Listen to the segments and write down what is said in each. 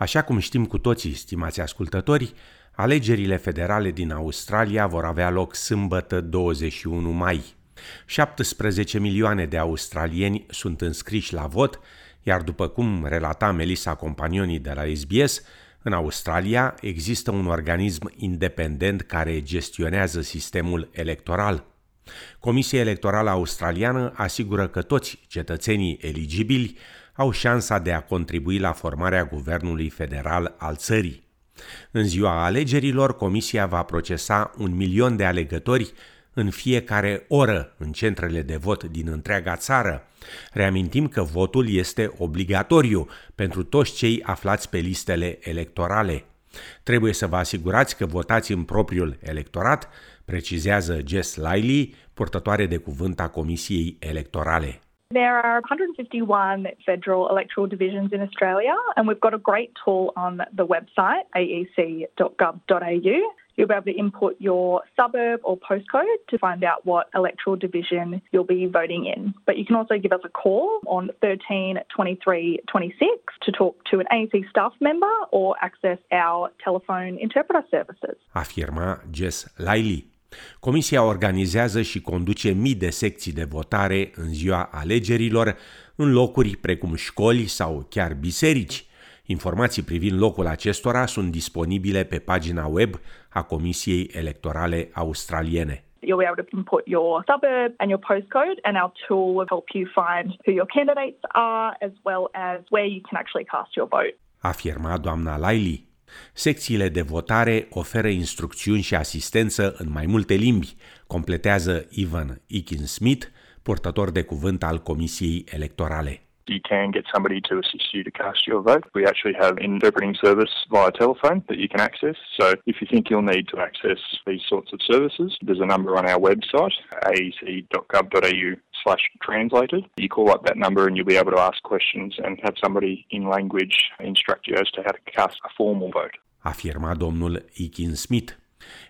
Așa cum știm cu toții, stimați ascultători, alegerile federale din Australia vor avea loc sâmbătă 21 mai. 17 milioane de australieni sunt înscriși la vot, iar după cum relata Melissa Companioni de la SBS, în Australia există un organism independent care gestionează sistemul electoral. Comisia Electorală Australiană asigură că toți cetățenii eligibili au șansa de a contribui la formarea guvernului federal al țării. În ziua alegerilor, Comisia va procesa un milion de alegători în fiecare oră în centrele de vot din întreaga țară. Reamintim că votul este obligatoriu pentru toți cei aflați pe listele electorale. Trebuie să vă asigurați că votați în propriul electorat, precizează Jess Liley, purtătoare de cuvânt a Comisiei Electorale. There are 151 federal electoral divisions in Australia, and we've got a great tool on the website, aec.gov.au. You'll be able to input your suburb or postcode to find out what electoral division you'll be voting in. But you can also give us a call on 13 23 26 to talk to an AEC staff member or access our telephone interpreter services. Afirma Jess Liley. Comisia organizează și conduce mii de secții de votare în ziua alegerilor în locuri precum școli sau chiar biserici. Informații privind locul acestora sunt disponibile pe pagina web a Comisiei Electorale Australiene. You'll be able to input your suburb and your postcode, and our tool will help you find who your candidates are as well as where you can actually cast your vote. Afirma doamna Laili. Secțiile de votare oferă instrucțiuni și asistență în mai multe limbi, completează Ivan Ikin Smith, purtător de cuvânt al Comisiei Electorale. you can get somebody to assist you to cast your vote. We actually have an interpreting service via telephone that you can access. So if you think you'll need to access these sorts of services, there's a number on our website, aec.gov.au slash translated. You call up that number and you'll be able to ask questions and have somebody in language instruct you as to how to cast a formal vote. Afirma domnul Ikin Smith.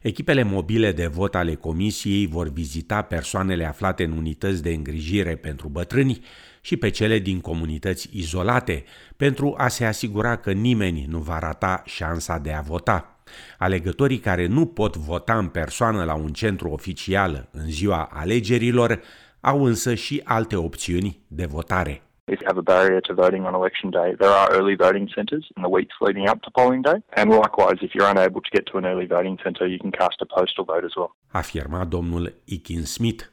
Echipele mobile de vot ale comisiei vor vizita persoanele aflate în unități de îngrijire pentru bătrâni și pe cele din comunități izolate, pentru a se asigura că nimeni nu va rata șansa de a vota. Alegătorii care nu pot vota în persoană la un centru oficial în ziua alegerilor au însă și alte opțiuni de votare. if you have a barrier to voting on election day, there are early voting centres in the weeks leading up to polling day. And likewise, if you're unable to get to an early voting centre, you can cast a postal vote as well. Afirma domnul Ikin Smith.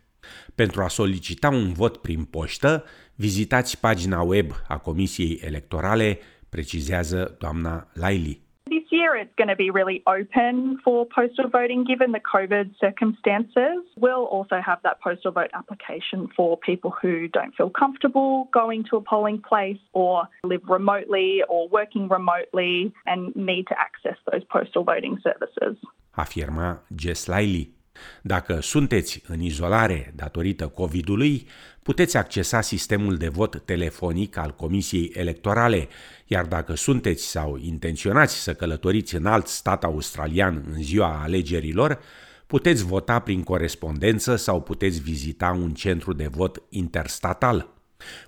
Pentru a solicita un vot prin poștă, vizitați pagina web a Comisiei Electorale, precizează doamna Laili. Year it's going to be really open for postal voting given the COVID circumstances. We'll also have that postal vote application for people who don't feel comfortable going to a polling place or live remotely or working remotely and need to access those postal voting services. Afirma Jess Laili. Dacă sunteți în izolare datorită COVID-ului, puteți accesa sistemul de vot telefonic al Comisiei Electorale, iar dacă sunteți sau intenționați să călătoriți în alt stat australian în ziua alegerilor, puteți vota prin corespondență sau puteți vizita un centru de vot interstatal.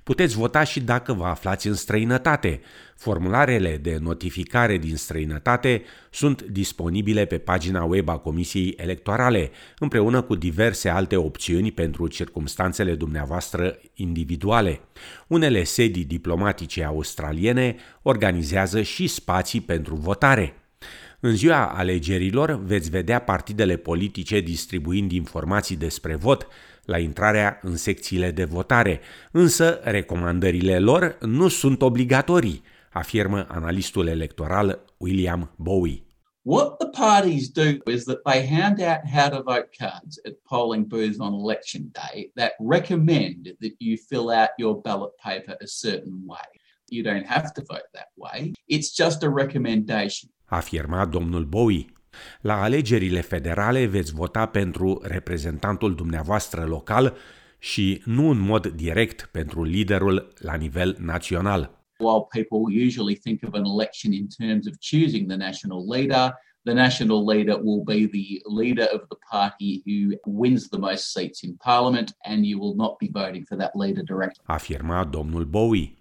Puteți vota și dacă vă aflați în străinătate. Formularele de notificare din străinătate sunt disponibile pe pagina web a Comisiei Electorale, împreună cu diverse alte opțiuni pentru circumstanțele dumneavoastră individuale. Unele sedii diplomatice australiene organizează și spații pentru votare. În ziua alegerilor veți vedea partidele politice distribuind informații despre vot la intrarea în secțiile de votare, însă recomandările lor nu sunt obligatorii, afirmă analistul electoral William Bowie. What the parties do is that they hand out how to vote cards at polling booths on election day that recommend that you fill out your ballot paper a certain way. You don't have to vote that way. It's just a recommendation. Afirma domnul Bowie. La alegerile federale veți vota pentru reprezentantul dumneavoastră local și nu în mod direct pentru liderul la nivel național. While people usually think of an election in terms of choosing the national leader, the national leader will be the leader of the party who wins the most seats in parliament and you will not be voting for that leader directly. Afirma domnul Bowie.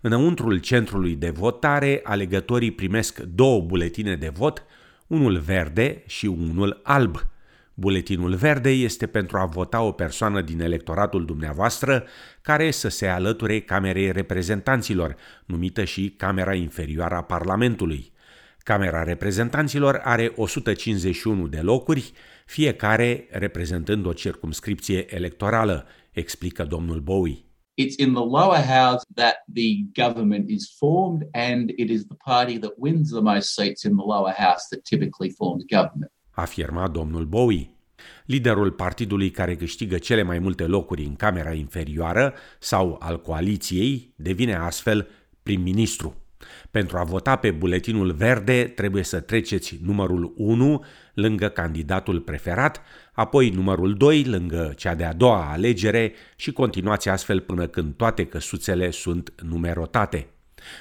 Înăuntrul centrului de votare, alegătorii primesc două buletine de vot, unul verde și unul alb. Buletinul verde este pentru a vota o persoană din electoratul dumneavoastră care să se alăture Camerei Reprezentanților, numită și Camera Inferioară a Parlamentului. Camera Reprezentanților are 151 de locuri, fiecare reprezentând o circumscripție electorală, explică domnul Bowie. It's in the lower house that the government is formed, and it is the party that wins the most seats in the lower house that typically forms government. Afirma domnul Bowie. Liderul partidului care câștigă cele mai multe locuri în camera inferioară sau al coaliției devine astfel prim-ministru. Pentru a vota pe buletinul verde trebuie să treceți numărul 1 lângă candidatul preferat, apoi numărul 2 lângă cea de-a doua alegere și continuați astfel până când toate căsuțele sunt numerotate.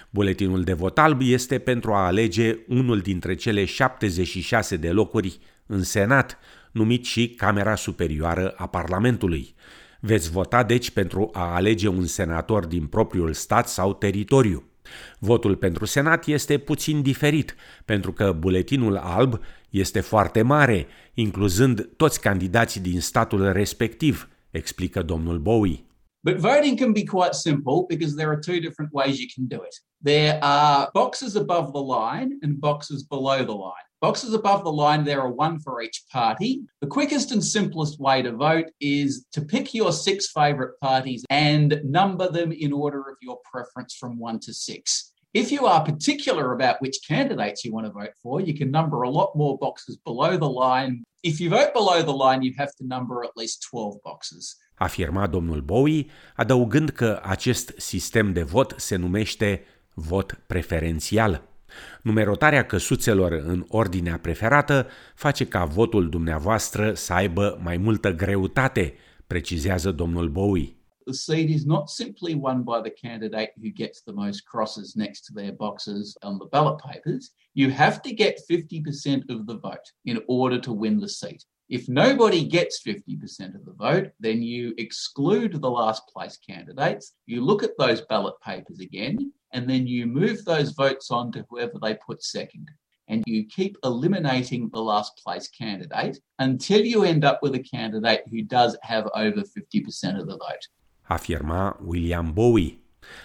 Buletinul de vot alb este pentru a alege unul dintre cele 76 de locuri în Senat, numit și Camera Superioară a Parlamentului. Veți vota deci pentru a alege un senator din propriul stat sau teritoriu. Votul pentru Senat este puțin diferit, pentru că buletinul alb este foarte mare, incluzând toți candidații din statul respectiv, explică domnul Bowie. But voting can be quite simple because there are two different ways you can do it. There are boxes above the line and boxes below the line. Boxes above the line, there are one for each party. The quickest and simplest way to vote is to pick your six favourite parties and number them in order of your preference from one to six. If you are particular about which candidates you want to vote for, you can number a lot more boxes below the line. If you vote below the line, you have to number at least 12 boxes. Afirma domnul Bowie, adăugând că acest sistem de vot se numește vot preferențial. Numerotarea căsuțelor în ordinea preferată face ca votul dumneavoastră să aibă mai multă greutate, precizează domnul Bowie. the seat is not simply won by the candidate who gets the most crosses next to their boxes on the ballot papers. You have to get 50% of the vote in order to win the seat. If nobody gets 50% of the vote, then you exclude the last place candidates. You look at those ballot papers again, and then you move those votes on to whoever they put second. And you keep eliminating the last place candidate until you end up with a candidate who does have over 50% of the vote. afirma William Bowie.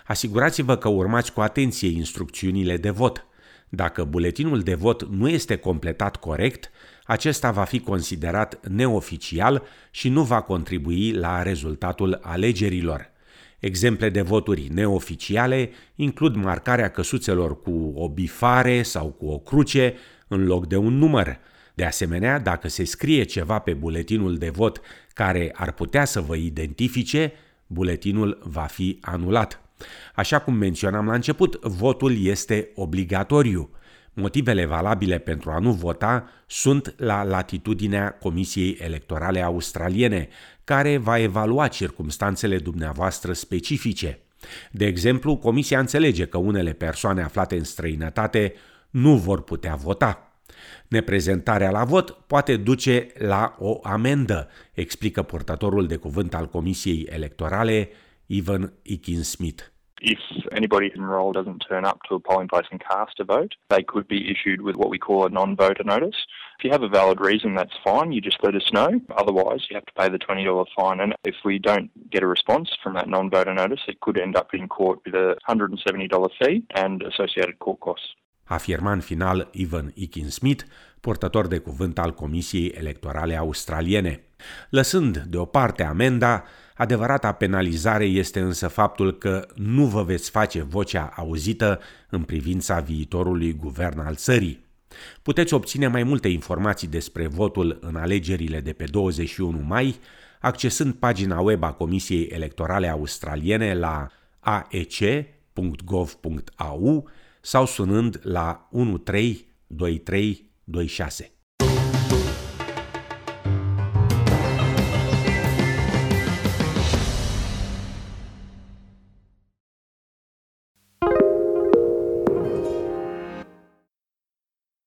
Asigurați-vă că urmați cu atenție instrucțiunile de vot. Dacă buletinul de vot nu este completat corect, acesta va fi considerat neoficial și nu va contribui la rezultatul alegerilor. Exemple de voturi neoficiale includ marcarea căsuțelor cu o bifare sau cu o cruce în loc de un număr. De asemenea, dacă se scrie ceva pe buletinul de vot care ar putea să vă identifice, buletinul va fi anulat. Așa cum menționam la început, votul este obligatoriu. Motivele valabile pentru a nu vota sunt la latitudinea Comisiei Electorale Australiene, care va evalua circumstanțele dumneavoastră specifice. De exemplu, Comisia înțelege că unele persoane aflate în străinătate nu vor putea vota. Neprezentarea la vot poate duce la o amendă, explică purtătorul de cuvânt al Comisiei Electorale, Ivan Ikin-Smith. If anybody enrolled doesn't turn up to a polling place and cast a vote, they could be issued with what we call a non-voter notice. If you have a valid reason, that's fine. You just let us know. Otherwise, you have to pay the $20 fine. And if we don't get a response from that non-voter notice, it could end up in court with a $170 fee and associated court costs. afirma în final Ivan Ikin Smith, purtător de cuvânt al Comisiei Electorale Australiene. Lăsând deoparte amenda, adevărata penalizare este însă faptul că nu vă veți face vocea auzită în privința viitorului guvern al țării. Puteți obține mai multe informații despre votul în alegerile de pe 21 mai, accesând pagina web a Comisiei Electorale Australiene la aec.gov.au sau sunând la 132326.